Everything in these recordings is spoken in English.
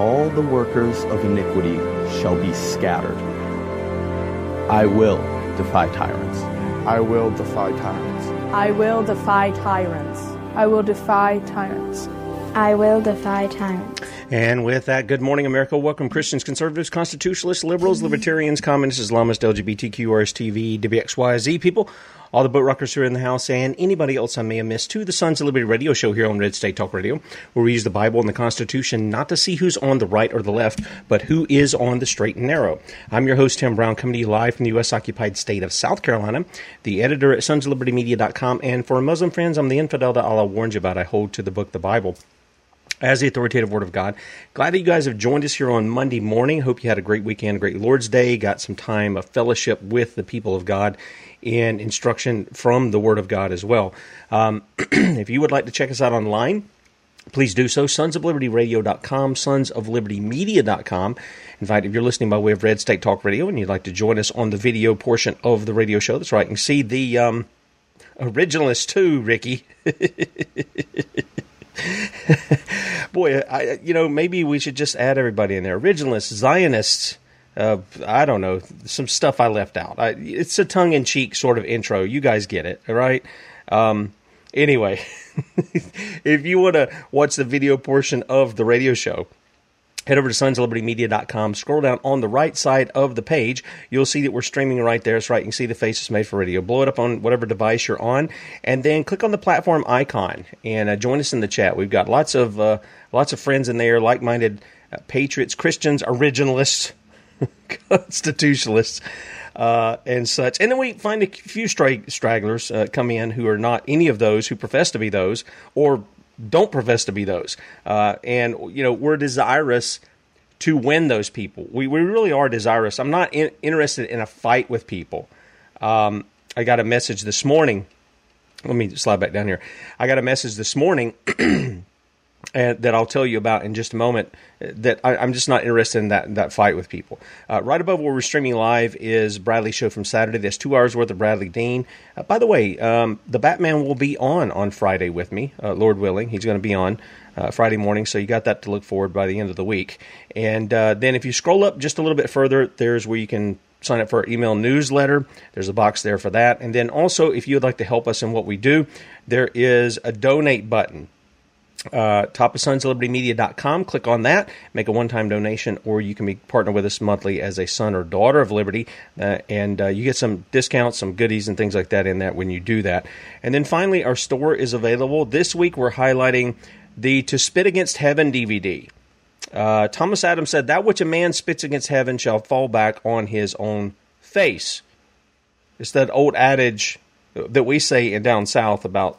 All the workers of iniquity shall be scattered. I will defy tyrants. I will defy tyrants. I will defy tyrants. I will defy tyrants. I will defy tyrants. And with that, good morning, America. Welcome, Christians, conservatives, constitutionalists, liberals, libertarians, communists, Islamists, LGBTQ, RSTV, WXYZ people, all the boat rockers who are in the house, and anybody else I may have missed to the Sons of Liberty radio show here on Red State Talk Radio, where we use the Bible and the Constitution not to see who's on the right or the left, but who is on the straight and narrow. I'm your host, Tim Brown, coming to you live from the U.S. occupied state of South Carolina, the editor at sonsoflibertymedia.com, and for Muslim friends, I'm the infidel that Allah warned you about. I hold to the book, the Bible as the authoritative word of God. Glad that you guys have joined us here on Monday morning. Hope you had a great weekend, a great Lord's Day, got some time of fellowship with the people of God and instruction from the Word of God as well. Um, if you would like to check us out online, please do so. Sons of Liberty Radio.com, Sons of Liberty Media.com. In fact, if you're listening by way of Red State Talk Radio and you'd like to join us on the video portion of the radio show, that's right. You can see the um, originalists too, Ricky. Boy, I, you know, maybe we should just add everybody in there. Originalists, Zionists, uh, I don't know, some stuff I left out. I, it's a tongue in cheek sort of intro. You guys get it, all right? Um, anyway, if you want to watch the video portion of the radio show, head over to sonsoflibertymedia.com. Scroll down on the right side of the page. You'll see that we're streaming right there. That's right. You can see the Faces Made for Radio. Blow it up on whatever device you're on, and then click on the platform icon and uh, join us in the chat. We've got lots of uh, lots of friends in there, like-minded uh, patriots, Christians, originalists, constitutionalists. Uh, and such, and then we find a few stray stragglers uh, come in who are not any of those who profess to be those, or don't profess to be those. Uh, and, you know, we're desirous to win those people. We, we really are desirous. I'm not in, interested in a fight with people. Um, I got a message this morning. Let me slide back down here. I got a message this morning and that I'll tell you about in just a moment. That I, am just not interested in that that fight with people. Uh, right above where we're streaming live is Bradley show from Saturday. There's two hours worth of Bradley Dean. Uh, by the way, um, the Batman will be on on Friday with me, uh, Lord willing. He's going to be on. Uh, Friday morning, so you got that to look forward by the end of the week. And uh, then if you scroll up just a little bit further, there's where you can sign up for our email newsletter, there's a box there for that. And then also, if you would like to help us in what we do, there is a donate button uh, top of sons liberty media.com click on that. Make a one-time donation or you can be partner with us monthly as a son or daughter of liberty. Uh, and uh, you get some discounts some goodies and things like that in that when you do that. And then finally our store is available. This week we're highlighting the to spit against heaven dvd uh, thomas adams said that which a man spits against heaven shall fall back on his own face. It's that old adage that we say in down south about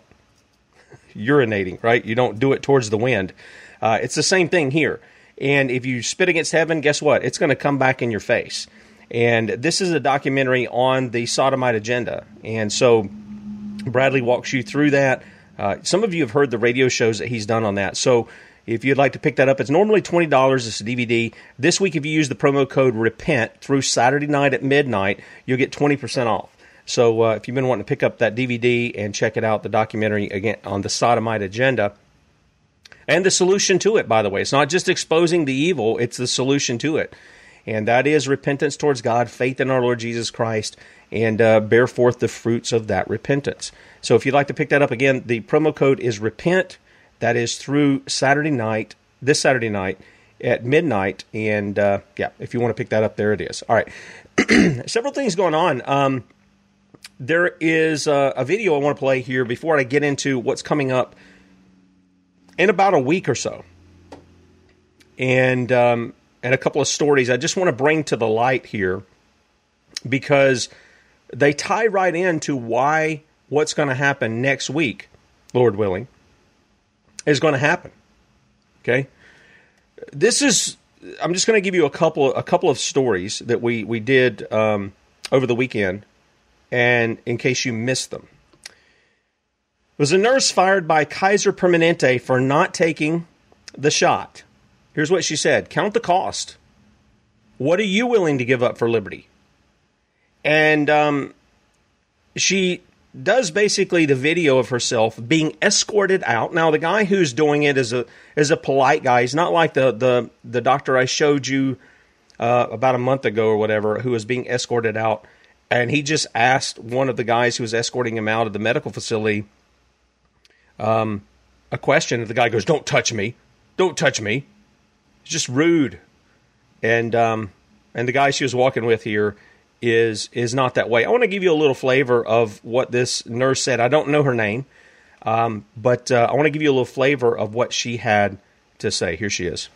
urinating, right? You don't do it towards the wind. Uh, it's the same thing here. And if you spit against heaven, guess what? It's going to come back in your face. And this is a documentary on the sodomite agenda. And so Bradley walks you through that. Uh, some of you have heard the radio shows that he's done on that. So if you'd like to pick that up, it's normally $20. It's a DVD. This week, if you use the promo code REPENT through Saturday night at midnight, you'll get 20% off. So uh, if you've been wanting to pick up that DVD and check it out, the documentary again on the sodomite agenda and the solution to it, by the way, it's not just exposing the evil; it's the solution to it, and that is repentance towards God, faith in our Lord Jesus Christ, and uh, bear forth the fruits of that repentance. So if you'd like to pick that up again, the promo code is repent. That is through Saturday night, this Saturday night at midnight, and uh, yeah, if you want to pick that up, there it is. All right, several things going on. Um, there is a, a video I want to play here before I get into what's coming up in about a week or so, and um, and a couple of stories I just want to bring to the light here because they tie right into why what's going to happen next week, Lord willing, is going to happen. Okay, this is I'm just going to give you a couple a couple of stories that we we did um, over the weekend and in case you missed them. Was a nurse fired by Kaiser Permanente for not taking the shot? Here's what she said Count the cost. What are you willing to give up for liberty? And um, she does basically the video of herself being escorted out. Now the guy who's doing it is a is a polite guy. He's not like the the the doctor I showed you uh, about a month ago or whatever who was being escorted out and he just asked one of the guys who was escorting him out of the medical facility um, a question. And the guy goes, "Don't touch me! Don't touch me!" It's just rude. And um, and the guy she was walking with here is is not that way. I want to give you a little flavor of what this nurse said. I don't know her name, um, but uh, I want to give you a little flavor of what she had to say. Here she is.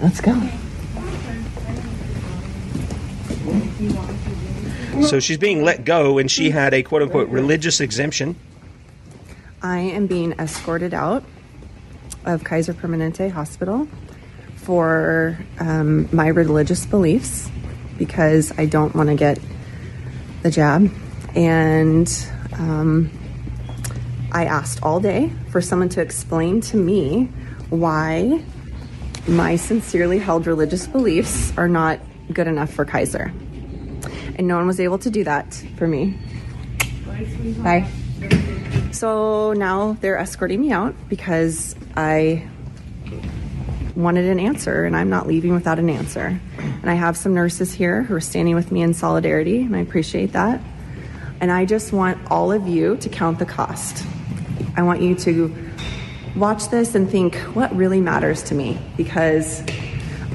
Let's go. So she's being let go, and she had a quote unquote religious exemption. I am being escorted out of Kaiser Permanente Hospital for um, my religious beliefs because I don't want to get the jab. And um, I asked all day for someone to explain to me why my sincerely held religious beliefs are not good enough for Kaiser and no one was able to do that for me. Bye. So now they're escorting me out because I wanted an answer and I'm not leaving without an answer. And I have some nurses here who are standing with me in solidarity, and I appreciate that. And I just want all of you to count the cost. I want you to watch this and think what really matters to me because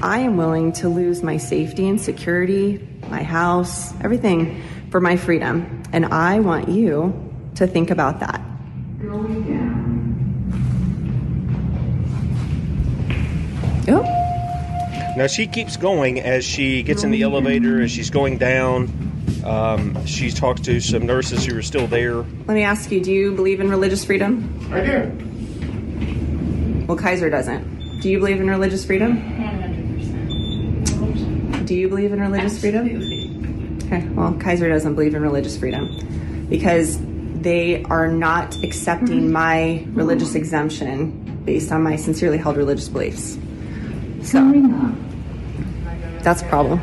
I am willing to lose my safety and security my house, everything for my freedom. And I want you to think about that. Going down. Oh. Now she keeps going as she gets in the elevator, as she's going down. Um, she talks to some nurses who are still there. Let me ask you do you believe in religious freedom? I do. Well, Kaiser doesn't. Do you believe in religious freedom? Do you believe in religious Absolutely. freedom? Okay, well, Kaiser doesn't believe in religious freedom because they are not accepting mm-hmm. my religious exemption based on my sincerely held religious beliefs. So that's a problem.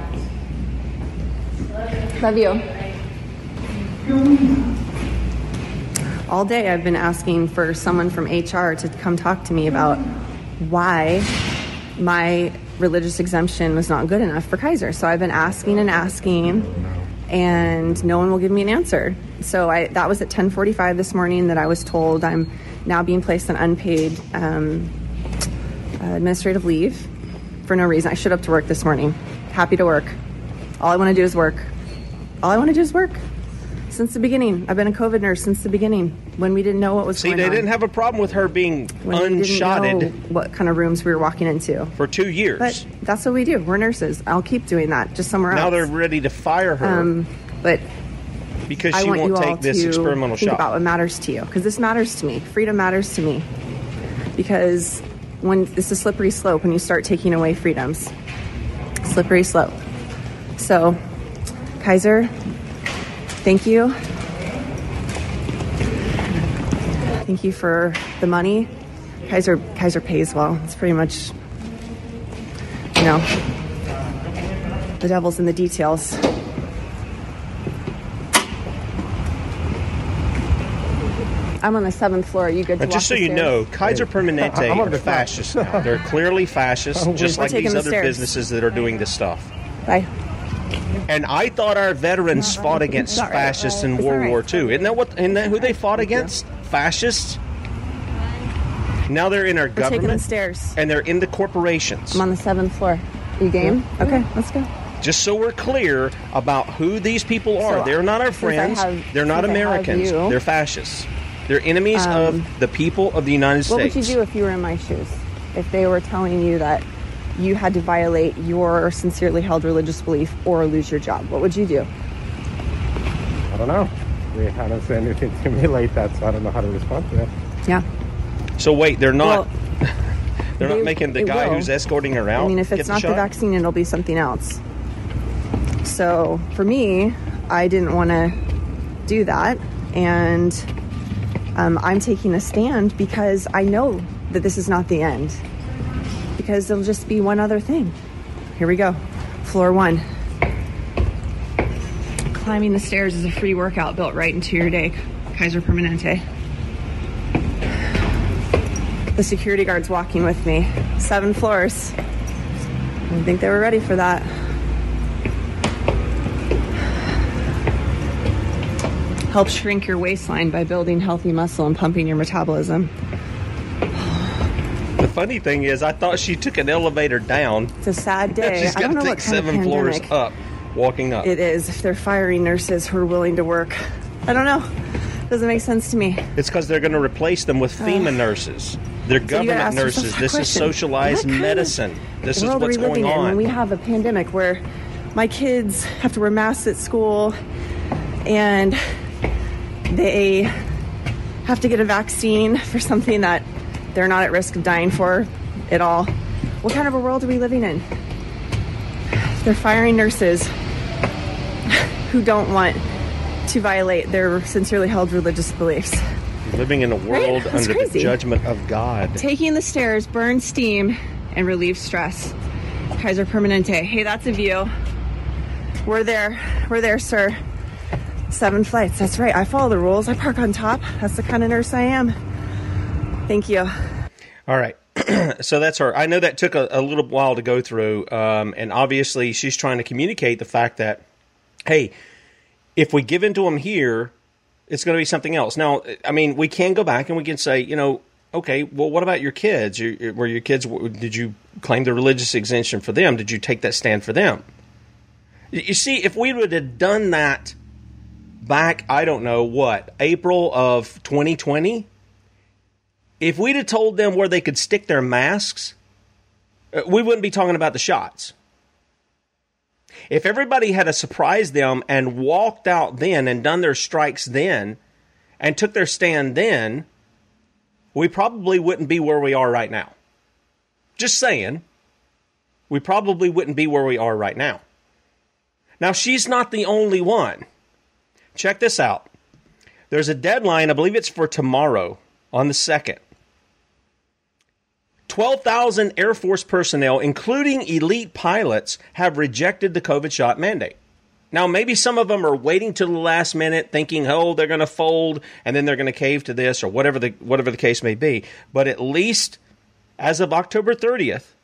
Love you. All day I've been asking for someone from HR to come talk to me about why my religious exemption was not good enough for Kaiser. So I've been asking and asking, and no one will give me an answer. So I that was at 10:45 this morning that I was told I'm now being placed on unpaid um, administrative leave for no reason. I showed up to work this morning, happy to work. All I want to do is work. All I want to do is work. Since the beginning, I've been a COVID nurse since the beginning when we didn't know what was See, going on. See, they didn't have a problem with her being when we didn't know unshotted what kind of rooms we were walking into. for two years. But that's what we do. We're nurses. I'll keep doing that, just somewhere now else. Now they're ready to fire her Um, but because I she want won't you all take this to experimental think shot. about what matters to you, because this matters to me. Freedom matters to me, because when it's a slippery slope when you start taking away freedoms. Slippery slope. So, Kaiser, thank you. Thank you for the money. Kaiser Kaiser pays well. It's pretty much, you know, the devil's in the details. I'm on the seventh floor. Are you good to But just so the you stairs? know, Kaiser Permanente I'm on are the fascists now. They're clearly fascists, just like these the other stairs. businesses that are doing this stuff. Bye. And I thought our veterans fought against Sorry. fascists in World right. War II. Isn't that what? Isn't that who they fought against? Fascists. Now they're in our We're taking the government, stairs. and they're in the corporations. I'm on the seventh floor. You game? Okay, let's go. Just so we're clear about who these people are. So, they're not our friends. have- they're not since I have Americans. you- They're fascists. They're enemies Um, of the people of the United What States. What would you do if you were in my shoes? If they were telling you that you had to violate your sincerely held religious belief or lose your job, what would you do? I don't know. They haven't said anything to me like that, so I don't know how to respond to that. Yeah. So wait, they're not. Well, they're not they- making the guy will. who's escorting her out. I mean, if get it's the not the shot? vaccine, it'll be something else. So for me, I didn't want to do that. And um, I'm taking a stand because I know that this is not the end. Because it'll just be one other thing. Here we go. Floor one. Climbing the stairs is a free workout built right into your day. Kaiser Permanente. The security guard's walking with me. Seven floors. I didn't think they were ready for that. Help shrink your waistline by building healthy muscle and pumping your metabolism. Funny thing is, I thought she took an elevator down. It's a sad day. She's I got don't to know take what kind of seven floors up, walking up. It is. If they're firing nurses who are willing to work, I don't know. Doesn't make sense to me. It's because they're going to replace them with FEMA nurses. They're So government nurses. This is socialized What kind of medicine. This is what's are we living going in when we have a pandemic where my kids have to wear masks at school and they have to get a vaccine for something that they're not at risk of dying for at all. What kind of a world are we living in? They're firing nurses who don't want to violate their sincerely held religious beliefs. Living in a world That's under the judgment of God. Taking the stairs burns steam and relieves stress. Kaiser Permanente. Hey, that's a view. We're there. We're there, sir. Seven flights. That's right. I follow the rules. I park on top. That's the kind of nurse I am. Thank you. All right. so that's her. I know that took a, a little while to go through, um, and obviously she's trying to communicate the fact that, hey, if we give in to them here, it's going to be something else. Now, I mean, we can go back and we can say, you know, okay, well, what about your kids? Were your kids? Did you claim the religious exemption for them? Did you take that stand for them? You see, if we would have done that back, I don't know what April of 2020 if we'd have told them where they could stick their masks, uh, we wouldn't be talking about the shots. If everybody had a surprised them and walked out then and done their strikes then and took their stand then, we probably wouldn't be where we are right now. Just saying, we probably wouldn't be where we are right now. Now, she's not the only one. Check this out. There's a deadline, I believe it's for tomorrow on the 2nd. 12,000 Air Force personnel, including elite pilots, have rejected the COVID shot mandate. Now, maybe some of them are waiting till the last minute, thinking, "Oh, they're going to fold, and then they're going to cave to this, or whatever the whatever the case may be." But at least, as of October 30th,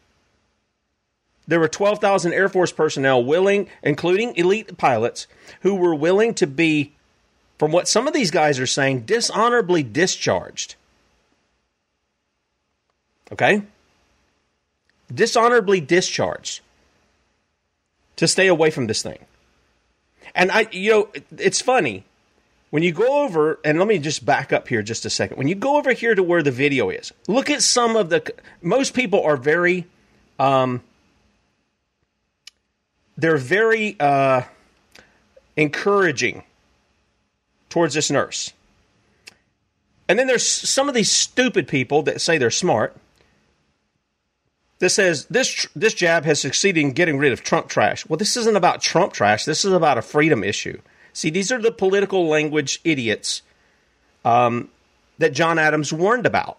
there were 12,000 Air Force personnel willing, including elite pilots, who were willing to be, from what some of these guys are saying, dishonorably discharged. Okay? Dishonorably discharged to stay away from this thing. And I, you know, it's funny when you go over, and let me just back up here just a second. When you go over here to where the video is, look at some of the. Most people are very, um, they're very uh, encouraging towards this nurse. And then there's some of these stupid people that say they're smart. That says this this jab has succeeded in getting rid of Trump trash. Well, this isn't about Trump trash. This is about a freedom issue. See, these are the political language idiots um, that John Adams warned about.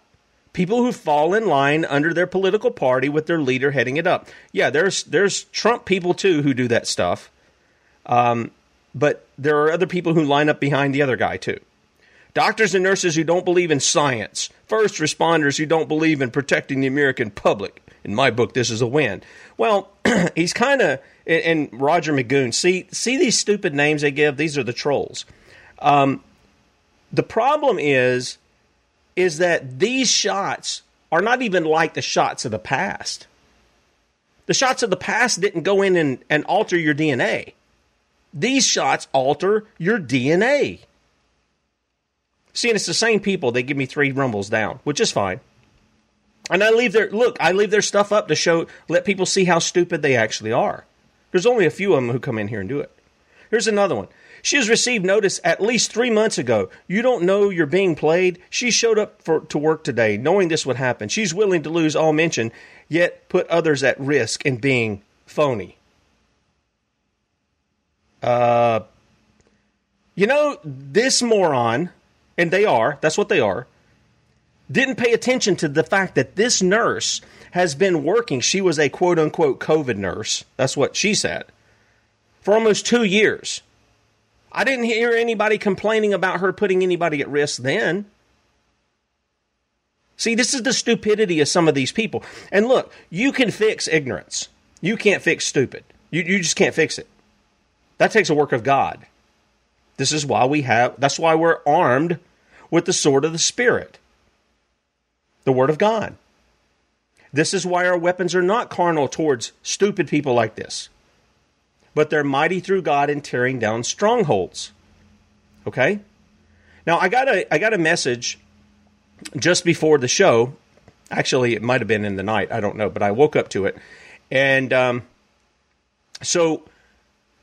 People who fall in line under their political party with their leader heading it up. Yeah, there's there's Trump people too who do that stuff. Um, but there are other people who line up behind the other guy too. Doctors and nurses who don't believe in science, first responders who don't believe in protecting the American public. In my book, this is a win. Well, he's kind of and Roger McGoon. See, see these stupid names they give. These are the trolls. Um, the problem is, is that these shots are not even like the shots of the past. The shots of the past didn't go in and, and alter your DNA. These shots alter your DNA. See, and it's the same people. They give me three rumbles down, which is fine. And I leave their look. I leave their stuff up to show, let people see how stupid they actually are. There's only a few of them who come in here and do it. Here's another one. She has received notice at least three months ago. You don't know you're being played. She showed up for, to work today, knowing this would happen. She's willing to lose all mention, yet put others at risk in being phony. Uh, you know, this moron and they are, that's what they are, didn't pay attention to the fact that this nurse has been working. She was a quote unquote COVID nurse. That's what she said. For almost two years. I didn't hear anybody complaining about her putting anybody at risk then. See, this is the stupidity of some of these people. And look, you can fix ignorance. You can't fix stupid. You, you just can't fix it. That takes a work of God. This is why we have, that's why we're armed with the sword of the Spirit, the Word of God. This is why our weapons are not carnal towards stupid people like this, but they're mighty through God in tearing down strongholds. Okay? Now, I got a, I got a message just before the show. Actually, it might have been in the night. I don't know, but I woke up to it. And um, so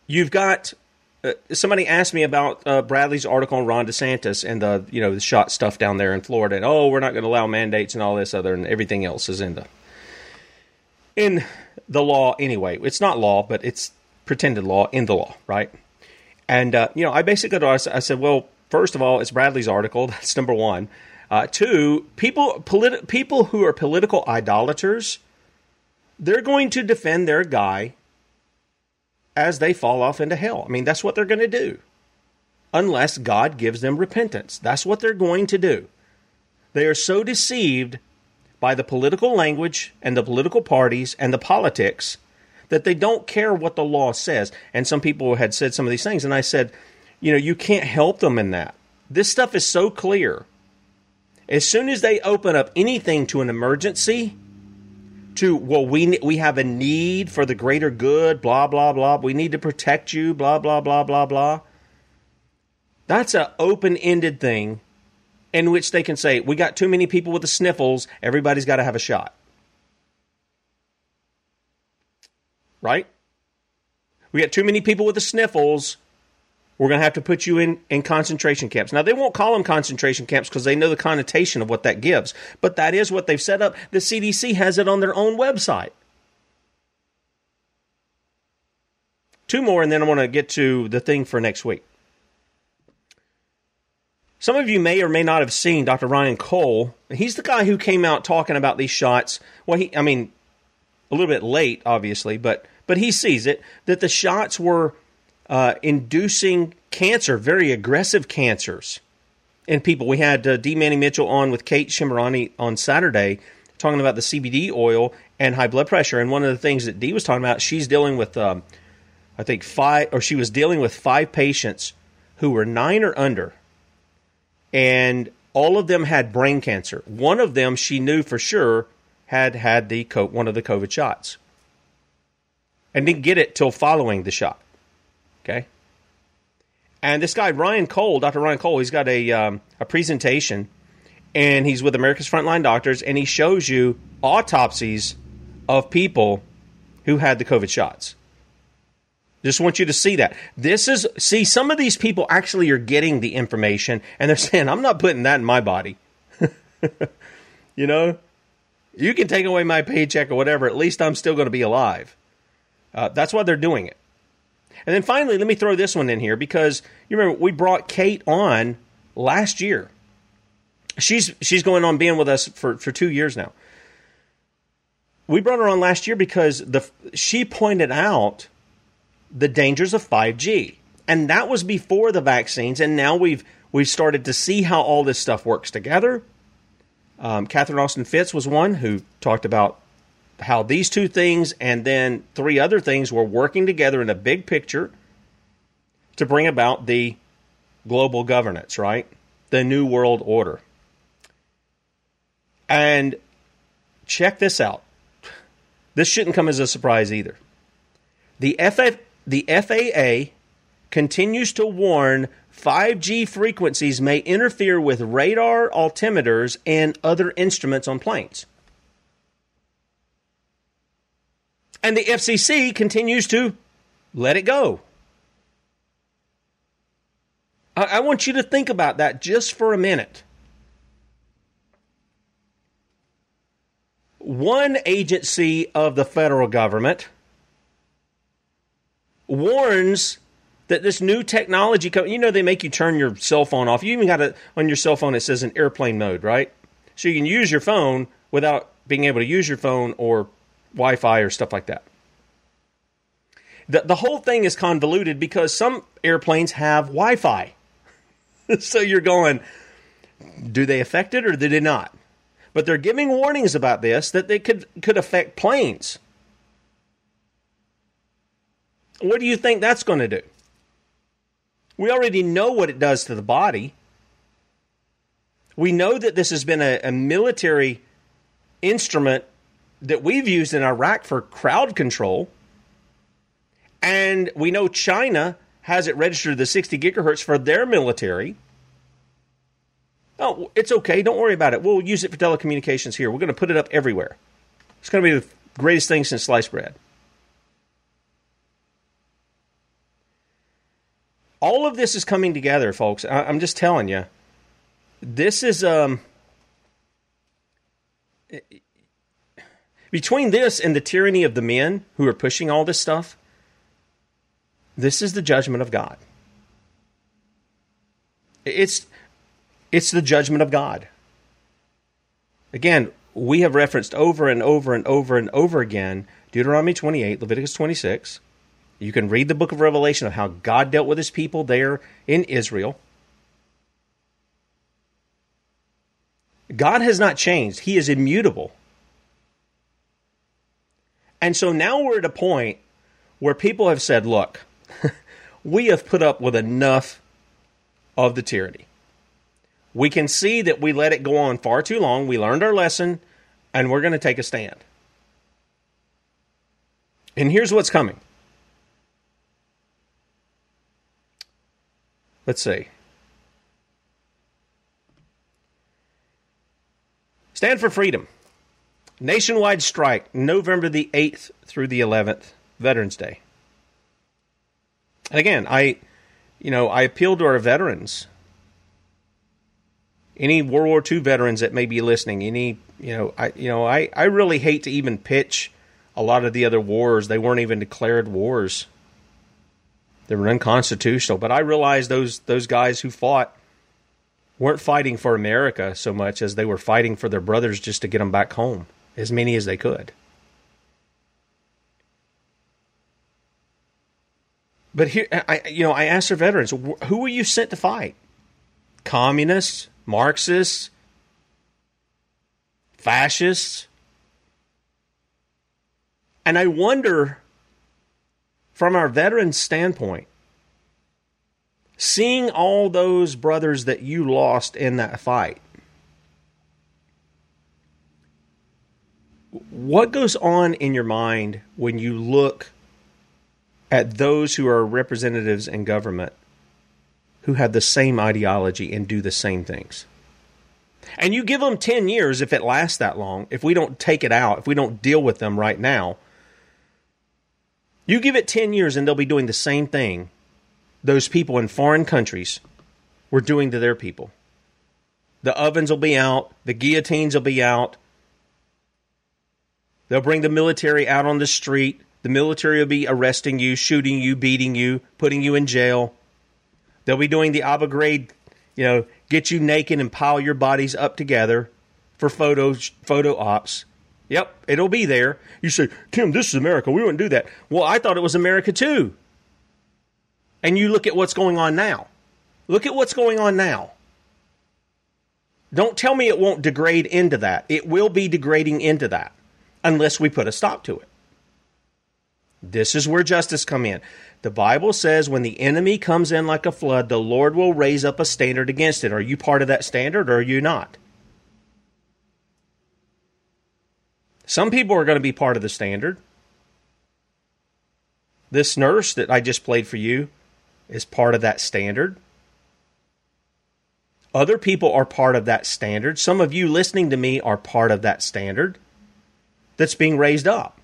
you've got uh, somebody asked me about uh, Bradley's article on Ron DeSantis and the you know the shot stuff down there in Florida, and oh, we're not going to allow mandates and all this other, and everything else is in the in the law anyway. It's not law, but it's pretended law in the law, right? And uh, you know, I basically I said, well, first of all, it's Bradley's article. That's number one. Uh, two, people politi- people who are political idolaters, they're going to defend their guy as they fall off into hell. I mean, that's what they're going to do. Unless God gives them repentance. That's what they're going to do. They are so deceived by the political language and the political parties and the politics that they don't care what the law says. And some people had said some of these things, and I said, you know, you can't help them in that. This stuff is so clear. As soon as they open up anything to an emergency, to well we we have a need for the greater good blah blah blah. We need to protect you blah blah blah blah blah. That's an open-ended thing in which they can say we got too many people with the sniffles. Everybody's got to have a shot. Right? We got too many people with the sniffles we're going to have to put you in, in concentration camps. Now, they won't call them concentration camps because they know the connotation of what that gives, but that is what they've set up. The CDC has it on their own website. Two more, and then I want to get to the thing for next week. Some of you may or may not have seen Dr. Ryan Cole. He's the guy who came out talking about these shots. Well, he, I mean, a little bit late, obviously, but but he sees it that the shots were uh, inducing cancer, very aggressive cancers in people. We had uh, D. Manny Mitchell on with Kate Shemirani on Saturday talking about the CBD oil and high blood pressure. And one of the things that Dee was talking about, she's dealing with, um, I think five, or she was dealing with five patients who were nine or under, and all of them had brain cancer. One of them, she knew for sure, had had the one of the COVID shots, and didn't get it till following the shot. And this guy Ryan Cole, Dr. Ryan Cole, he's got a um, a presentation, and he's with America's Frontline Doctors, and he shows you autopsies of people who had the COVID shots. Just want you to see that. This is see some of these people actually are getting the information and they're saying I'm not putting that in my body. you know, you can take away my paycheck or whatever. At least I'm still going to be alive. Uh, that's why they're doing it. And then finally, let me throw this one in here because you remember we brought Kate on last year. She's she's going on being with us for, for two years now. We brought her on last year because the she pointed out the dangers of 5G. And that was before the vaccines, and now we've we've started to see how all this stuff works together. Um, Catherine Austin Fitts was one who talked about how these two things and then three other things were working together in a big picture to bring about the global governance, right? The New World Order. And check this out. This shouldn't come as a surprise either. The FF, the FAA continues to warn 5G frequencies may interfere with radar altimeters and other instruments on planes. And the FCC continues to let it go. I, I want you to think about that just for a minute. One agency of the federal government warns that this new technology, you know, they make you turn your cell phone off. You even got it on your cell phone, it says in airplane mode, right? So you can use your phone without being able to use your phone or Wi Fi or stuff like that. The, the whole thing is convoluted because some airplanes have Wi Fi. so you're going, do they affect it or do they not? But they're giving warnings about this that they could, could affect planes. What do you think that's going to do? We already know what it does to the body. We know that this has been a, a military instrument that we've used in Iraq for crowd control. And we know China has it registered the 60 gigahertz for their military. Oh, it's okay. Don't worry about it. We'll use it for telecommunications here. We're going to put it up everywhere. It's going to be the greatest thing since sliced bread. all of this is coming together, folks. I, am just telling you. This is um between this and the tyranny of the men who are pushing all this stuff. This is the judgment of God. It's it's the judgment of God. Again, we have referenced over and over and over and over again Deuteronomy 28, Leviticus 26, you can read the book of Revelation of how God dealt with his people there in Israel. God has not changed, he is immutable. And so now we're at a point where people have said, look, we have put up with enough of the tyranny. We can see that we let it go on far too long. We learned our lesson, and we're going to take a stand. And here's what's coming Let's see. Stand for Freedom. Nationwide strike, November the 8th through the 11th, Veterans Day. And again, I you know, I appeal to our veterans. Any World War II veterans that may be listening, any, you know, I you know, I, I really hate to even pitch a lot of the other wars. They weren't even declared wars. They were unconstitutional. But I realize those those guys who fought weren't fighting for America so much as they were fighting for their brothers just to get them back home, as many as they could. But here, I, you know, I asked our veterans, who were you sent to fight? Communists, Marxists, fascists, And I wonder, from our veteran standpoint, seeing all those brothers that you lost in that fight, what goes on in your mind when you look at those who are representatives in government who have the same ideology and do the same things? And you give them 10 years if it lasts that long, if we don't take it out, if we don't deal with them right now. You give it 10 years and they'll be doing the same thing those people in foreign countries were doing to their people. The ovens will be out, the guillotines will be out. They'll bring the military out on the street. The military will be arresting you, shooting you, beating you, putting you in jail. They'll be doing the Ghraib, you know, get you naked and pile your bodies up together for photos, photo ops. Yep, it'll be there. You say, Tim, this is America. We wouldn't do that. Well, I thought it was America too. And you look at what's going on now. Look at what's going on now. Don't tell me it won't degrade into that. It will be degrading into that unless we put a stop to it. This is where justice come in. The Bible says when the enemy comes in like a flood, the Lord will raise up a standard against it. Are you part of that standard or are you not? Some people are going to be part of the standard. This nurse that I just played for you is part of that standard. Other people are part of that standard. Some of you listening to me are part of that standard that's being raised up.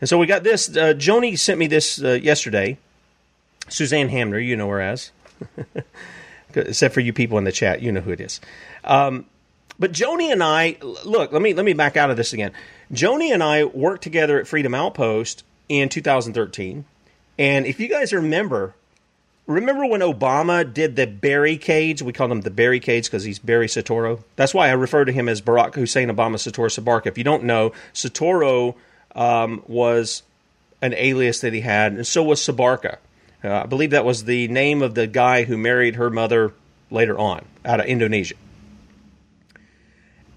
And so we got this. Uh, Joni sent me this uh, yesterday. Suzanne Hamner, you know her as. Except for you people in the chat, you know who it is. Um, but Joni and I, look, let me let me back out of this again. Joni and I worked together at Freedom Outpost in 2013, and if you guys remember, remember when Obama did the barricades? We call them the barricades because he's Barry Soetoro. That's why I refer to him as Barack Hussein Obama Soetoro Soebarkah. If you don't know, Soetoro um, was an alias that he had, and so was Soebarkah. Uh, I believe that was the name of the guy who married her mother later on out of Indonesia.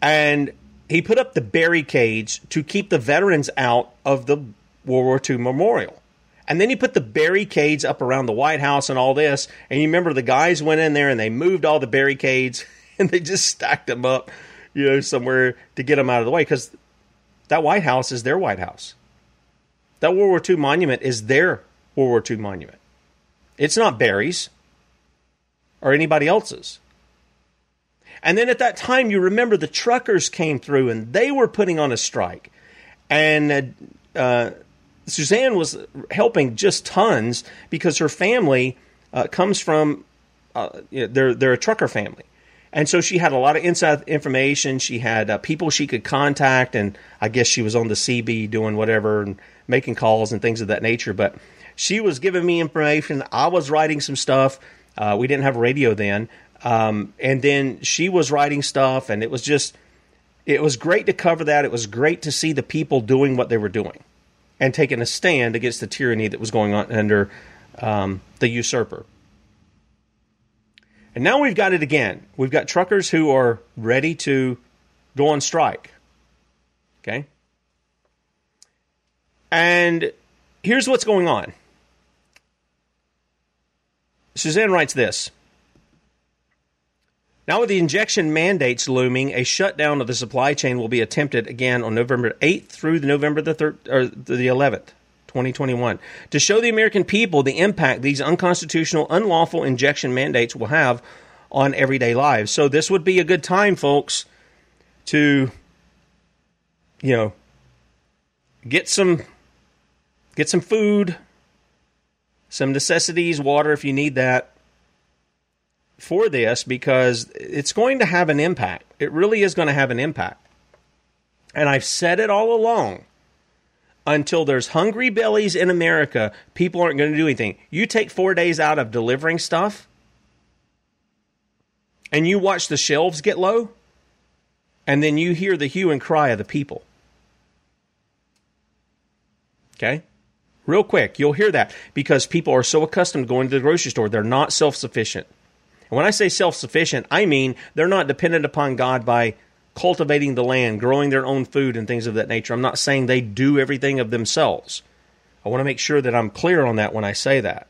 And he put up the barricades to keep the veterans out of the World War II memorial. And then he put the barricades up around the White House and all this. And you remember the guys went in there and they moved all the barricades and they just stacked them up, you know, somewhere to get them out of the way because that White House is their White House. That World War II monument is their World War II monument. It's not Barry's or anybody else's. And then at that time, you remember the truckers came through and they were putting on a strike. And uh, uh, Suzanne was helping just tons because her family uh, comes from, uh, you know, they're, they're a trucker family. And so she had a lot of inside information. She had uh, people she could contact, and I guess she was on the CB doing whatever and making calls and things of that nature. But she was giving me information. I was writing some stuff. Uh, we didn't have radio then, um, and then she was writing stuff, and it was just, it was great to cover that. It was great to see the people doing what they were doing and taking a stand against the tyranny that was going on under um, the usurper. And now we've got it again. We've got truckers who are ready to go on strike. Okay? And here's what's going on. Suzanne writes this now, with the injection mandates looming, a shutdown of the supply chain will be attempted again on November 8th through November the 3rd, or the 11th. 2021 to show the American people the impact these unconstitutional, unlawful injection mandates will have on everyday lives. So this would be a good time, folks, to you know get some get some food, some necessities, water if you need that, for this because it's going to have an impact. It really is going to have an impact. And I've said it all along. Until there's hungry bellies in America, people aren't going to do anything. You take four days out of delivering stuff, and you watch the shelves get low, and then you hear the hue and cry of the people. Okay? Real quick, you'll hear that because people are so accustomed to going to the grocery store, they're not self sufficient. And when I say self sufficient, I mean they're not dependent upon God by cultivating the land, growing their own food, and things of that nature. I'm not saying they do everything of themselves. I want to make sure that I'm clear on that when I say that.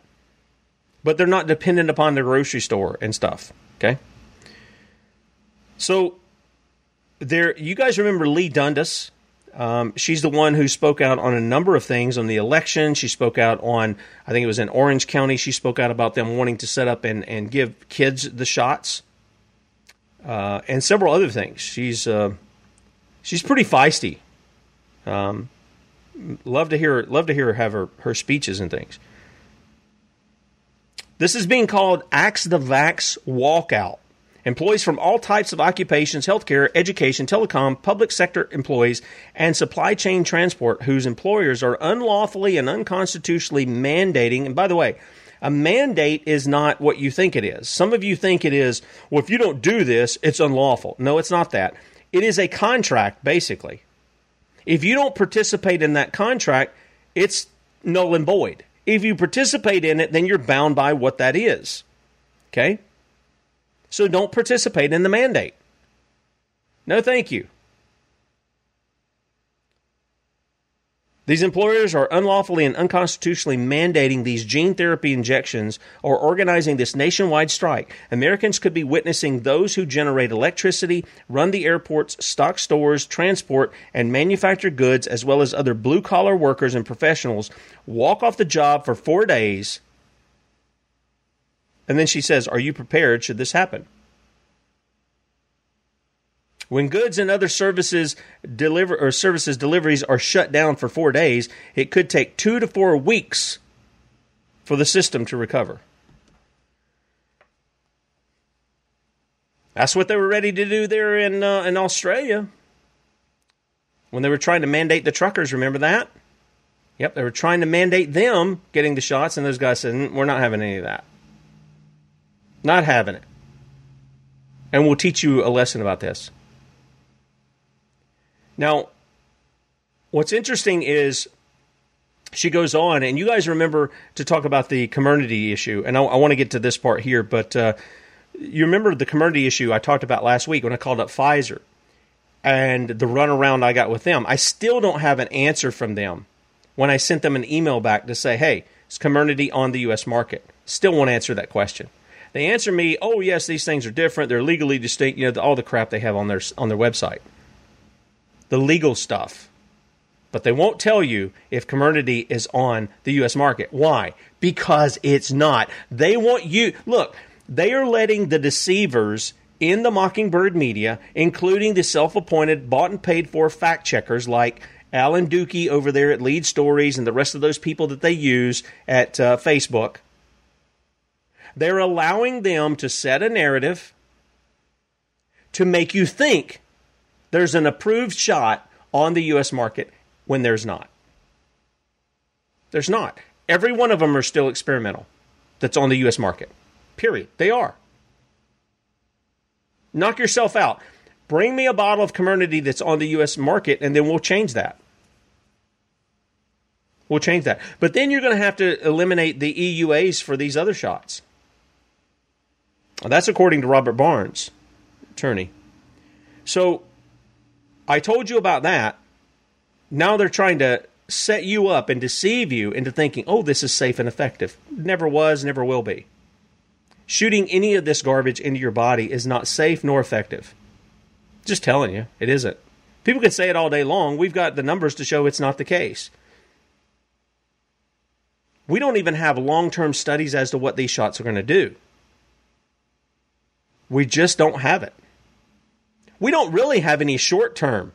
But they're not dependent upon the grocery store and stuff. Okay? So there you guys remember Lee Dundas? Um, she's the one who spoke out on a number of things on the election. She spoke out on, I think it was in Orange County. She spoke out about them wanting to set up and, and give kids the shots, uh, and several other things. She's uh, she's pretty feisty. Um, love to hear love to hear her have her, her speeches and things. This is being called Axe the Vax Walkout. Employees from all types of occupations, healthcare, education, telecom, public sector employees, and supply chain transport whose employers are unlawfully and unconstitutionally mandating. And by the way, a mandate is not what you think it is. Some of you think it is, well, if you don't do this, it's unlawful. No, it's not that. It is a contract, basically. If you don't participate in that contract, it's null and void. If you participate in it, then you're bound by what that is. Okay? So don't participate in the mandate. No, thank you. These employers are unlawfully and unconstitutionally mandating these gene therapy injections or organizing this nationwide strike. Americans could be witnessing those who generate electricity, run the airports, stock stores, transport, and manufacture goods, as well as other blue collar workers and professionals, walk off the job for four days and then she says, Are you prepared should this happen? When goods and other services deliver or services deliveries are shut down for four days, it could take two to four weeks for the system to recover. That's what they were ready to do there in uh, in Australia when they were trying to mandate the truckers. Remember that? Yep, they were trying to mandate them getting the shots, and those guys said, mm, "We're not having any of that." Not having it. And we'll teach you a lesson about this. Now, what's interesting is she goes on, and you guys remember to talk about the Comirnaty issue, and I, I want to get to this part here, but uh, you remember the Comirnaty issue I talked about last week when I called up Pfizer and the runaround I got with them. I still don't have an answer from them when I sent them an email back to say, hey, is Comirnaty on the U.S. market? Still won't answer that question. They answer me, "Oh yes, these things are different. They're legally distinct." You know, all the crap they have on their on their website, the legal stuff. But they won't tell you if Comirnaty is on the U.S. market. Why? Because it's not. They want you. Look, they are letting the deceivers in the Mockingbird media, including the self-appointed, bought and paid for fact checkers like Alan Dukey over there at Lead Stories and the rest of those people that they use at uh, Facebook they're allowing them to set a narrative to make you think there's an approved shot on the U.S. market when there's not. There's not. Every one of them are still experimental that's on the U.S. market. Period. They are. Knock yourself out. Bring me a bottle of Comirnaty that's on the U.S. market, and then we'll change that. We'll change that. But then you're going to have to eliminate the EUAs for these other shots. That's according to Robert Barnes, attorney. So I told you about that. Now they're trying to set you up and deceive you into thinking, oh, this is safe and effective. Never was, never will be. Shooting any of this garbage into your body is not safe nor effective. Just telling you, it isn't. People can say it all day long. We've got the numbers to show it's not the case. We don't even have long term studies as to what these shots are going to do. We just don't have it. We don't really have any short term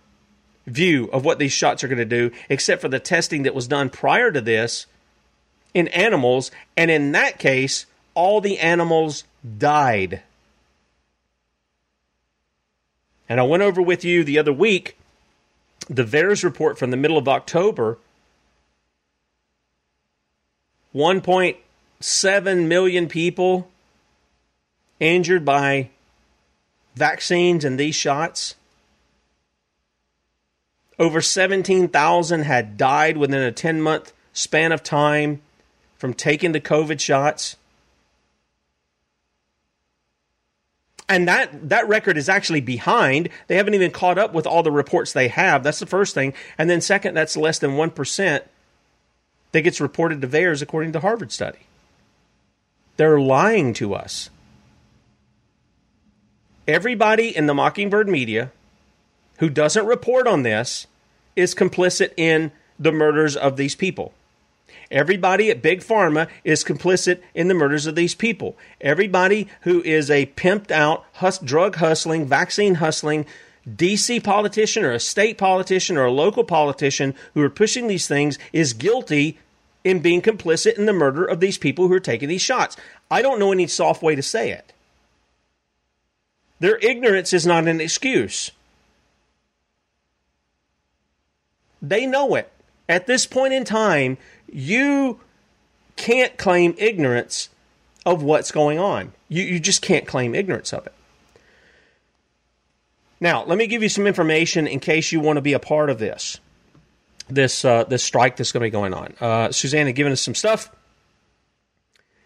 view of what these shots are going to do, except for the testing that was done prior to this in animals. And in that case, all the animals died. And I went over with you the other week the VAERS report from the middle of October 1.7 million people injured by vaccines and these shots. Over 17,000 had died within a 10 month span of time from taking the COVID shots. and that that record is actually behind. They haven't even caught up with all the reports they have. That's the first thing. And then second, that's less than 1% that gets reported to VAERS according to Harvard study. They're lying to us. Everybody in the Mockingbird media who doesn't report on this is complicit in the murders of these people. Everybody at Big Pharma is complicit in the murders of these people. Everybody who is a pimped out, hus- drug hustling, vaccine hustling, DC politician or a state politician or a local politician who are pushing these things is guilty in being complicit in the murder of these people who are taking these shots. I don't know any soft way to say it. Their ignorance is not an excuse. They know it. At this point in time, you can't claim ignorance of what's going on. You, you just can't claim ignorance of it. Now, let me give you some information in case you want to be a part of this this uh, this strike that's going to be going on. Uh, Suzanne had given us some stuff.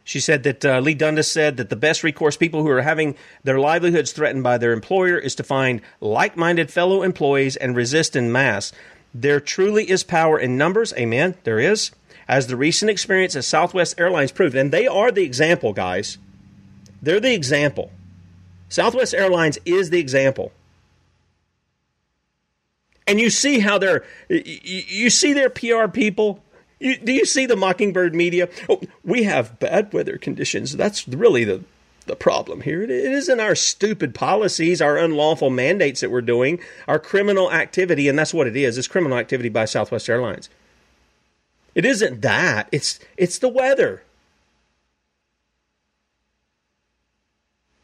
She said that uh, Leigh Dundas said that the best recourse people who are having their livelihoods threatened by their employer is to find like minded fellow employees and resist in mass. There truly is power in numbers. Amen. There is. As the recent experience at Southwest Airlines proved, and they are the example, guys. They're the example. Southwest Airlines is the example. And you see how they're, you see their PR people. You, do you see the Mockingbird media? Oh, we have bad weather conditions. That's really the the problem here. It isn't our stupid policies, our unlawful mandates that we're doing, our criminal activity, and that's what it is. It's criminal activity by Southwest Airlines. It isn't that. It's it's the weather.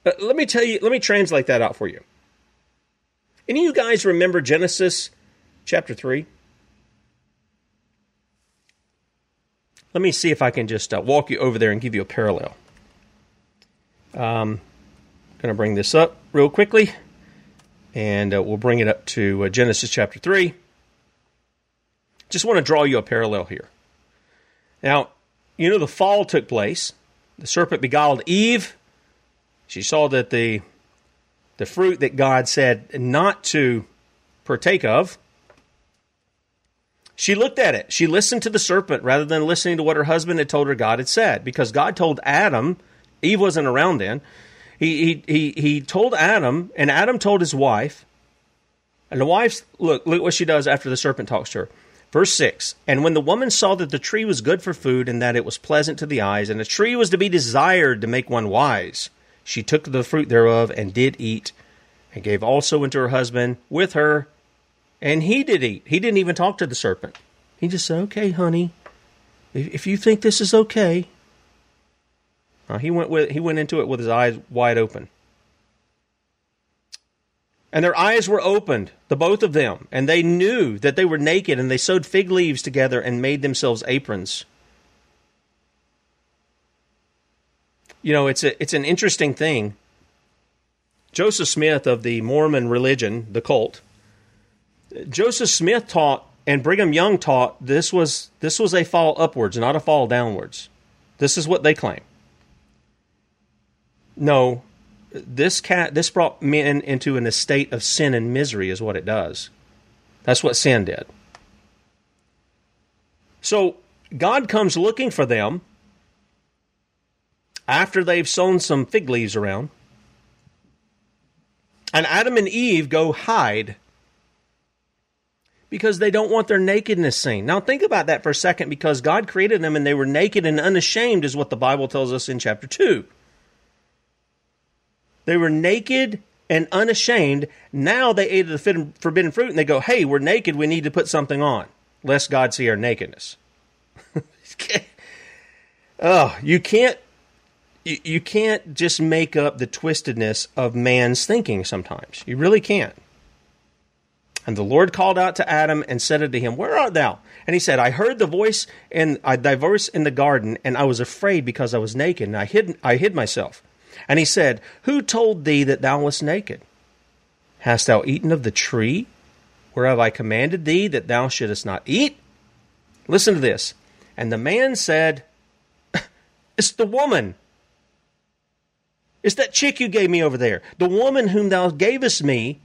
Uh, let me tell you. Let me translate that out for you. Any of you guys remember Genesis chapter three? Let me see if I can just uh, walk you over there and give you a parallel. Um, going to bring this up real quickly, and uh, we'll bring it up to uh, Genesis chapter 3. Just want to draw you a parallel here. Now, you know, the fall took place. The serpent beguiled Eve. She saw that the, the fruit that God said not to partake of, she looked at it. She listened to the serpent rather than listening to what her husband had told her God had said, because God told Adam Eve wasn't around then. He, he, he, he told Adam, and Adam told his wife, and the wife's, look, look what she does after the serpent talks to her. Verse 6 And when the woman saw that the tree was good for food, and that it was pleasant to the eyes, and the tree was to be desired to make one wise, she took the fruit thereof and did eat, and gave also unto her husband with her, and he did eat. He didn't even talk to the serpent. He just said, Okay, honey, if you think this is okay, uh, he went with he went into it with his eyes wide open. And their eyes were opened, the both of them, and they knew that they were naked, and they sewed fig leaves together and made themselves aprons. You know, it's a it's an interesting thing. Joseph Smith of the Mormon religion, the cult, Joseph Smith taught and Brigham Young taught this was this was a fall upwards, not a fall downwards. This is what they claim. No, this cat this brought men into an estate of sin and misery is what it does. That's what sin did. So God comes looking for them after they've sown some fig leaves around. And Adam and Eve go hide because they don't want their nakedness seen. Now, think about that for a second because God created them and they were naked and unashamed, is what the Bible tells us in chapter 2. They were naked and unashamed. Now they ate of the forbidden fruit and they go, hey, we're naked. We need to put something on, lest God see our nakedness. oh, you can't. You, you can't just make up the twistedness of man's thinking sometimes. You really can't. And the Lord called out to Adam and said unto him, Where art thou? And he said, I heard the voice and thy voice in the garden, and I was afraid because I was naked, and I hid I hid myself. And he said, Who told thee that thou wast naked? Hast thou eaten of the tree whereof I commanded thee that thou shouldest not eat? Listen to this. And the man said, It's the woman. It's that chick you gave me over there. The woman whom thou gavest me,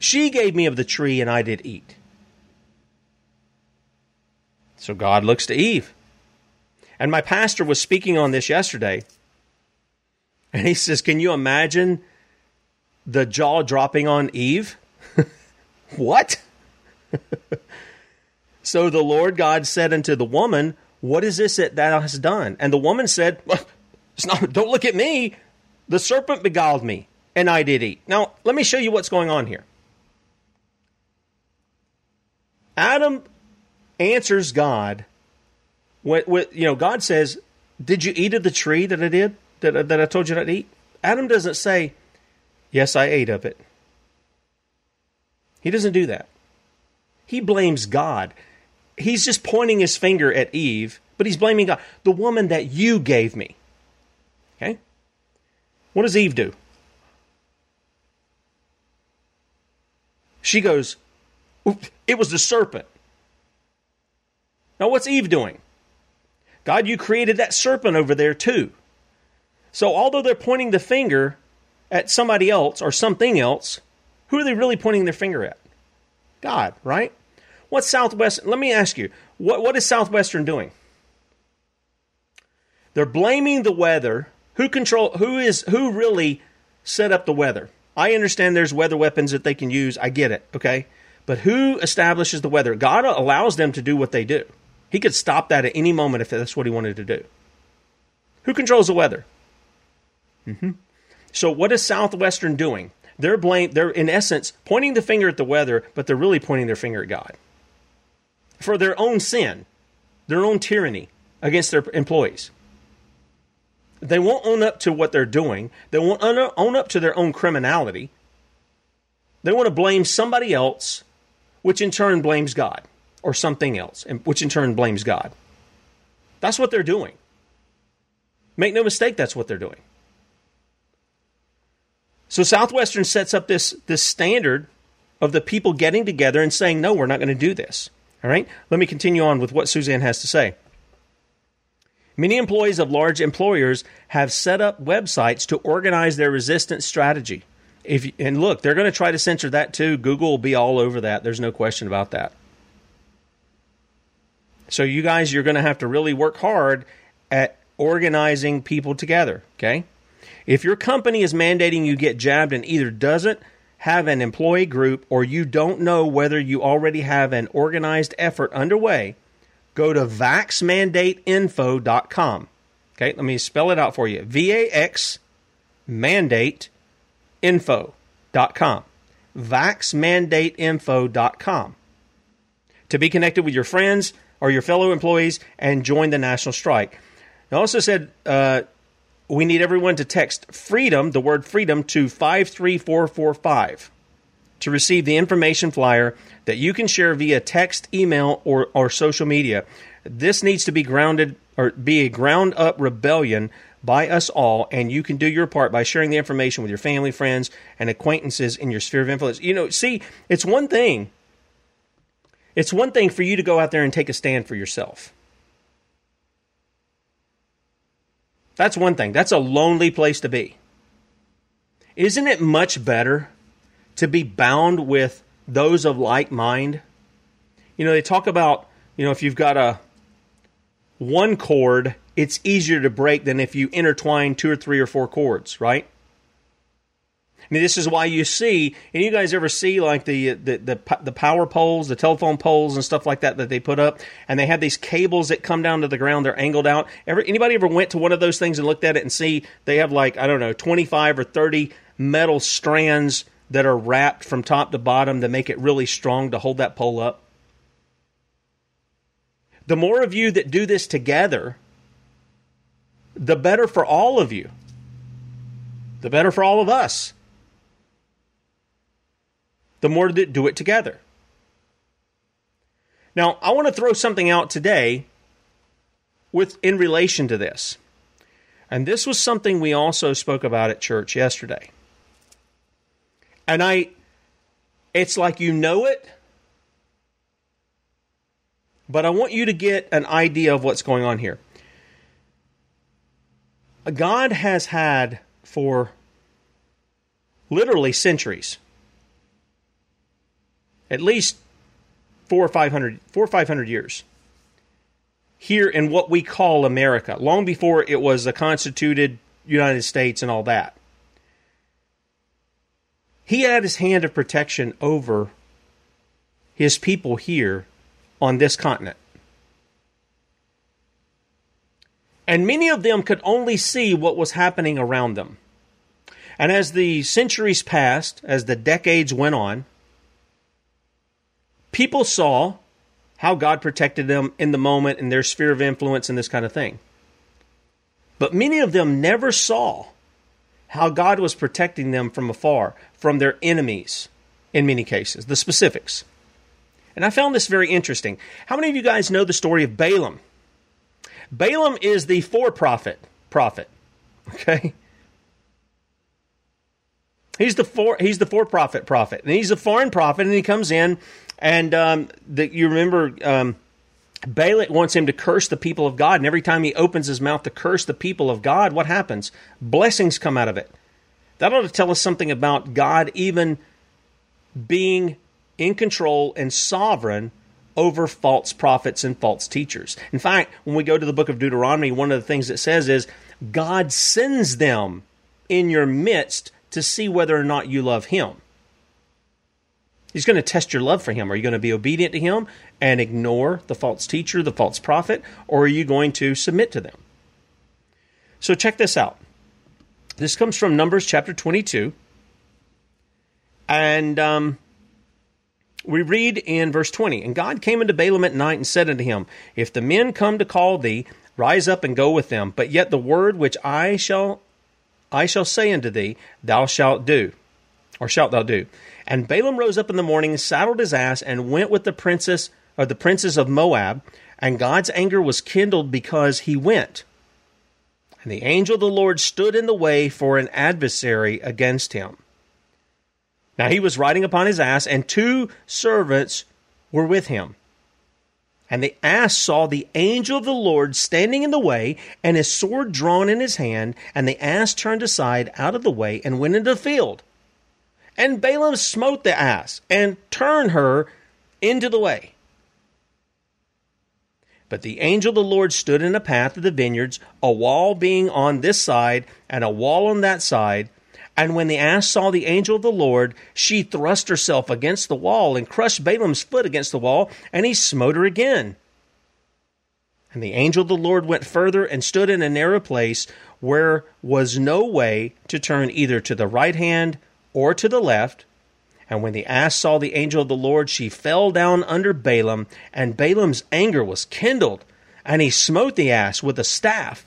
she gave me of the tree, and I did eat. So God looks to Eve. And my pastor was speaking on this yesterday. And he says, Can you imagine the jaw dropping on Eve? what? so the Lord God said unto the woman, What is this that thou hast done? And the woman said, not, Don't look at me. The serpent beguiled me, and I did eat. Now, let me show you what's going on here. Adam answers God. What, you know, God says, Did you eat of the tree that I did, that, that I told you not to eat? Adam doesn't say, Yes, I ate of it. He doesn't do that. He blames God. He's just pointing his finger at Eve, but he's blaming God. The woman that you gave me. Okay? What does Eve do? She goes, It was the serpent. Now, what's Eve doing? God, you created that serpent over there too. So, although they're pointing the finger at somebody else or something else, who are they really pointing their finger at? God, right? What's Southwest? Let me ask you, what, what is Southwestern doing? They're blaming the weather. Who control? Who is? Who really set up the weather? I understand there's weather weapons that they can use. I get it. Okay, but who establishes the weather? God allows them to do what they do. He could stop that at any moment if that's what he wanted to do. Who controls the weather? Mm-hmm. So what is Southwestern doing? They're blame. They're in essence pointing the finger at the weather, but they're really pointing their finger at God for their own sin, their own tyranny against their employees. They won't own up to what they're doing. They won't own up to their own criminality. They want to blame somebody else, which in turn blames God, or something else, and which in turn blames God. That's what they're doing. Make no mistake, that's what they're doing. So Southwestern sets up this, this standard of the people getting together and saying, no, we're not going to do this. All right? Let me continue on with what Suzanne has to say. Many employees of large employers have set up websites to organize their resistance strategy. If and look, they're going to try to censor that too. Google will be all over that. There's no question about that. So you guys, you're going to have to really work hard at organizing people together. Okay. If your company is mandating you get jabbed and either doesn't have an employee group or you don't know whether you already have an organized effort underway, go to vaxmandateinfo.com. Okay, let me spell it out for you. V A X mandateinfo.com. Vaxmandateinfo.com. To be connected with your friends or your fellow employees and join the national strike. I also said uh, we need everyone to text freedom, the word freedom, to 53445 to receive the information flyer that you can share via text, email, or, or social media. This needs to be grounded or be a ground up rebellion by us all, and you can do your part by sharing the information with your family, friends, and acquaintances in your sphere of influence. You know, see, it's one thing. It's one thing for you to go out there and take a stand for yourself. That's one thing. That's a lonely place to be. Isn't it much better to be bound with those of like mind? You know, they talk about, you know, if you've got a one cord, it's easier to break than if you intertwine two or three or four cords, right? I mean, this is why you see, and you guys ever see like the, the the the power poles, the telephone poles, and stuff like that that they put up, and they have these cables that come down to the ground. They're angled out. Ever anybody ever went to one of those things and looked at it and see they have like I don't know, twenty five or thirty metal strands that are wrapped from top to bottom to make it really strong to hold that pole up. The more of you that do this together, the better for all of you. The better for all of us the more that do it together. Now, I want to throw something out today with in relation to this. And this was something we also spoke about at church yesterday. And I it's like you know it, but I want you to get an idea of what's going on here. God has had for literally centuries, at least four or five hundred, four or five hundred years, here in what we call America, long before it was a constituted United States and all that. He had his hand of protection over his people here on this continent. And many of them could only see what was happening around them. And as the centuries passed, as the decades went on, people saw how God protected them in the moment in their sphere of influence and this kind of thing. But many of them never saw how God was protecting them from afar, from their enemies, in many cases, the specifics. And I found this very interesting. How many of you guys know the story of Balaam? Balaam is the for profit prophet. Okay? He's the for he's the for profit prophet, and he's a foreign prophet, and he comes in, and um, you remember um, Balak wants him to curse the people of God, and every time he opens his mouth to curse the people of God, what happens? Blessings come out of it. That ought to tell us something about God even being in control and sovereign over false prophets and false teachers. In fact, when we go to the book of Deuteronomy, one of the things it says is God sends them in your midst to see whether or not you love him. He's going to test your love for him. Are you going to be obedient to him and ignore the false teacher, the false prophet, or are you going to submit to them? So check this out. This comes from Numbers chapter 22. And um, we read in verse 20 And God came unto Balaam at night and said unto him, If the men come to call thee, rise up and go with them. But yet the word which I shall I shall say unto thee, thou shalt do, or shalt thou do. And Balaam rose up in the morning, saddled his ass, and went with the princess or the princes of Moab. And God's anger was kindled because he went. And the angel of the Lord stood in the way for an adversary against him. Now he was riding upon his ass, and two servants were with him. And the ass saw the angel of the Lord standing in the way, and his sword drawn in his hand. And the ass turned aside out of the way and went into the field. And Balaam smote the ass and turned her into the way. But the angel of the Lord stood in a path of the vineyards, a wall being on this side and a wall on that side. And when the ass saw the angel of the Lord, she thrust herself against the wall and crushed Balaam's foot against the wall, and he smote her again. And the angel of the Lord went further and stood in a narrow place where was no way to turn either to the right hand or to the left. And when the ass saw the angel of the Lord, she fell down under Balaam, and Balaam's anger was kindled, and he smote the ass with a staff.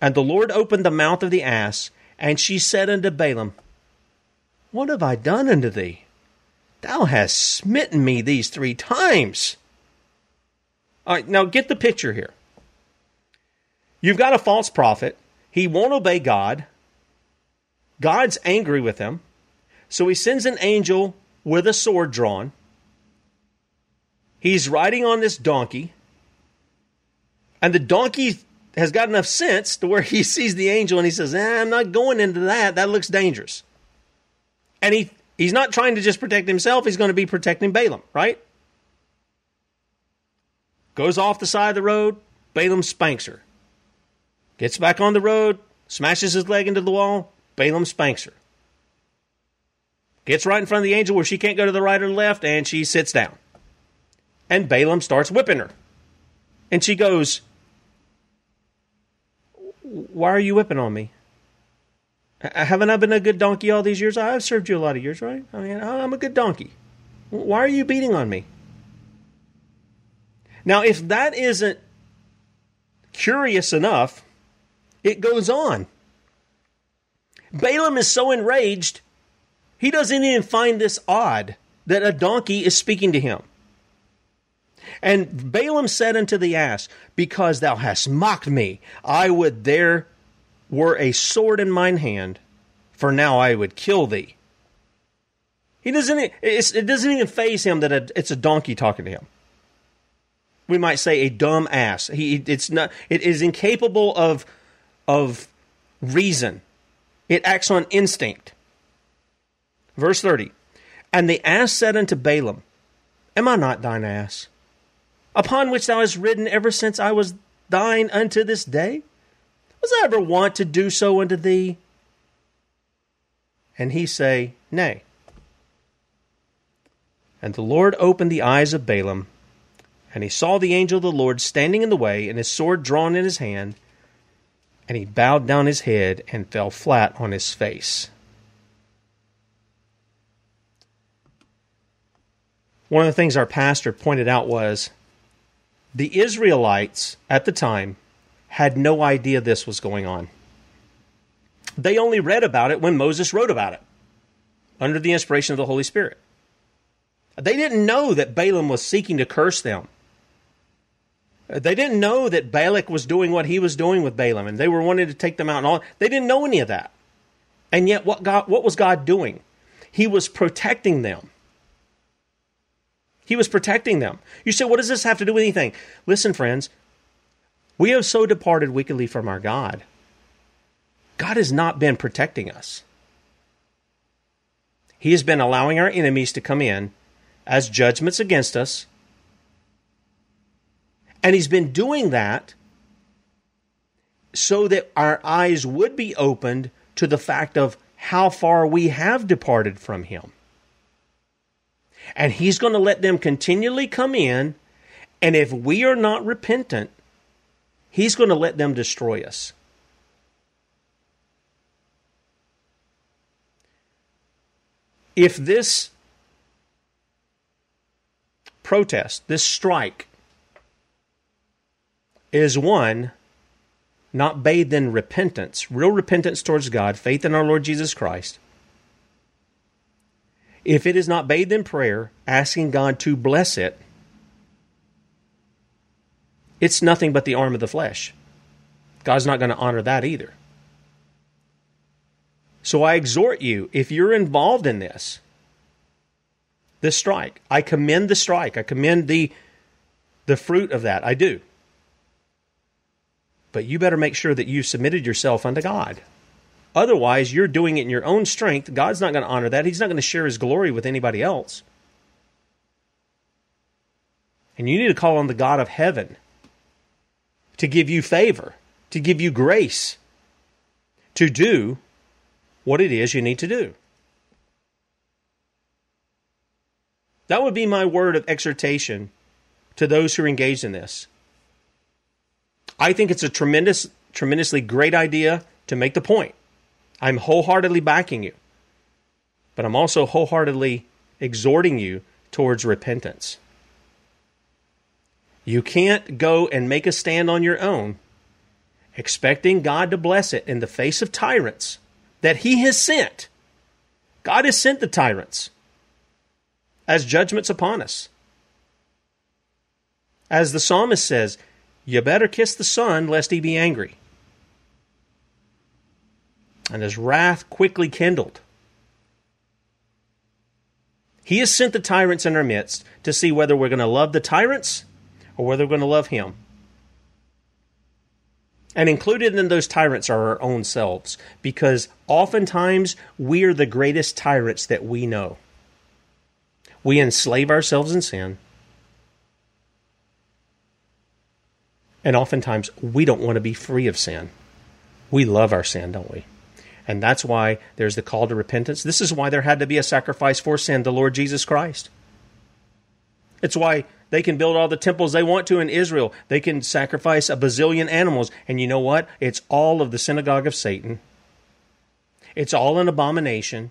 And the Lord opened the mouth of the ass, and she said unto Balaam, What have I done unto thee? Thou hast smitten me these three times. All right, now get the picture here. You've got a false prophet. He won't obey God. God's angry with him. So he sends an angel with a sword drawn. He's riding on this donkey. And the donkey has got enough sense to where he sees the angel and he says, eh, I'm not going into that. That looks dangerous. And he, he's not trying to just protect himself, he's going to be protecting Balaam, right? Goes off the side of the road. Balaam spanks her. Gets back on the road, smashes his leg into the wall. Balaam spanks her. Gets right in front of the angel where she can't go to the right or left, and she sits down. And Balaam starts whipping her. And she goes, Why are you whipping on me? Haven't I been a good donkey all these years? I've served you a lot of years, right? I mean, I'm a good donkey. Why are you beating on me? Now, if that isn't curious enough, it goes on. Balaam is so enraged, he doesn't even find this odd that a donkey is speaking to him. And Balaam said unto the ass, Because thou hast mocked me, I would there were a sword in mine hand, for now I would kill thee. He doesn't. it doesn't even faze him that it's a donkey talking to him. We might say a dumb ass. He, it's not. It is incapable of of reason, it acts on instinct. Verse 30 And the ass said unto Balaam, Am I not thine ass? Upon which thou hast ridden ever since I was thine unto this day? Was I ever wont to do so unto thee? And he say, Nay. And the Lord opened the eyes of Balaam, and he saw the angel of the Lord standing in the way, and his sword drawn in his hand, and he bowed down his head and fell flat on his face. One of the things our pastor pointed out was the Israelites at the time had no idea this was going on. They only read about it when Moses wrote about it under the inspiration of the Holy Spirit. They didn't know that Balaam was seeking to curse them. They didn't know that Balak was doing what he was doing with Balaam and they were wanting to take them out and all. They didn't know any of that. And yet what God what was God doing? He was protecting them. He was protecting them. You say, what does this have to do with anything? Listen, friends, we have so departed wickedly from our God. God has not been protecting us. He has been allowing our enemies to come in as judgments against us. And He's been doing that so that our eyes would be opened to the fact of how far we have departed from Him. And He's going to let them continually come in. And if we are not repentant, He's going to let them destroy us. If this protest, this strike, is one not bathed in repentance, real repentance towards God, faith in our Lord Jesus Christ, if it is not bathed in prayer, asking God to bless it, it's nothing but the arm of the flesh. God's not going to honor that either. So I exhort you, if you're involved in this, this strike, I commend the strike. I commend the the fruit of that. I do. But you better make sure that you submitted yourself unto God. Otherwise, you're doing it in your own strength. God's not going to honor that. He's not going to share his glory with anybody else. And you need to call on the God of heaven to give you favor, to give you grace to do what it is you need to do. That would be my word of exhortation to those who are engaged in this. I think it's a tremendous, tremendously great idea to make the point. I'm wholeheartedly backing you, but I'm also wholeheartedly exhorting you towards repentance. You can't go and make a stand on your own, expecting God to bless it in the face of tyrants that He has sent. God has sent the tyrants as judgments upon us. As the psalmist says, you better kiss the Son lest he be angry. And his wrath quickly kindled. He has sent the tyrants in our midst to see whether we're going to love the tyrants or whether we're going to love him. And included in those tyrants are our own selves, because oftentimes we are the greatest tyrants that we know. We enslave ourselves in sin. And oftentimes we don't want to be free of sin. We love our sin, don't we? And that's why there's the call to repentance. This is why there had to be a sacrifice for sin, the Lord Jesus Christ. It's why they can build all the temples they want to in Israel. They can sacrifice a bazillion animals. And you know what? It's all of the synagogue of Satan. It's all an abomination.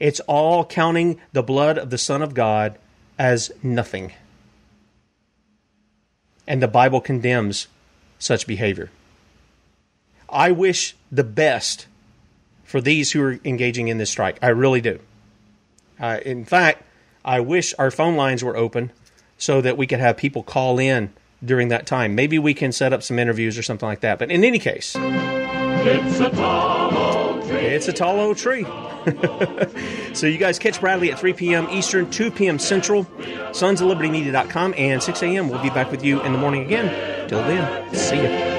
It's all counting the blood of the Son of God as nothing. And the Bible condemns such behavior. I wish the best for these who are engaging in this strike. I really do. Uh, in fact, I wish our phone lines were open so that we could have people call in during that time. Maybe we can set up some interviews or something like that. But in any case, it's a tall old tree. It's a tall old tree. so you guys catch Bradley at 3 p.m. Eastern, 2 p.m. Central, sons of liberty media.com, and 6 a.m. We'll be back with you in the morning again. Till then, see you.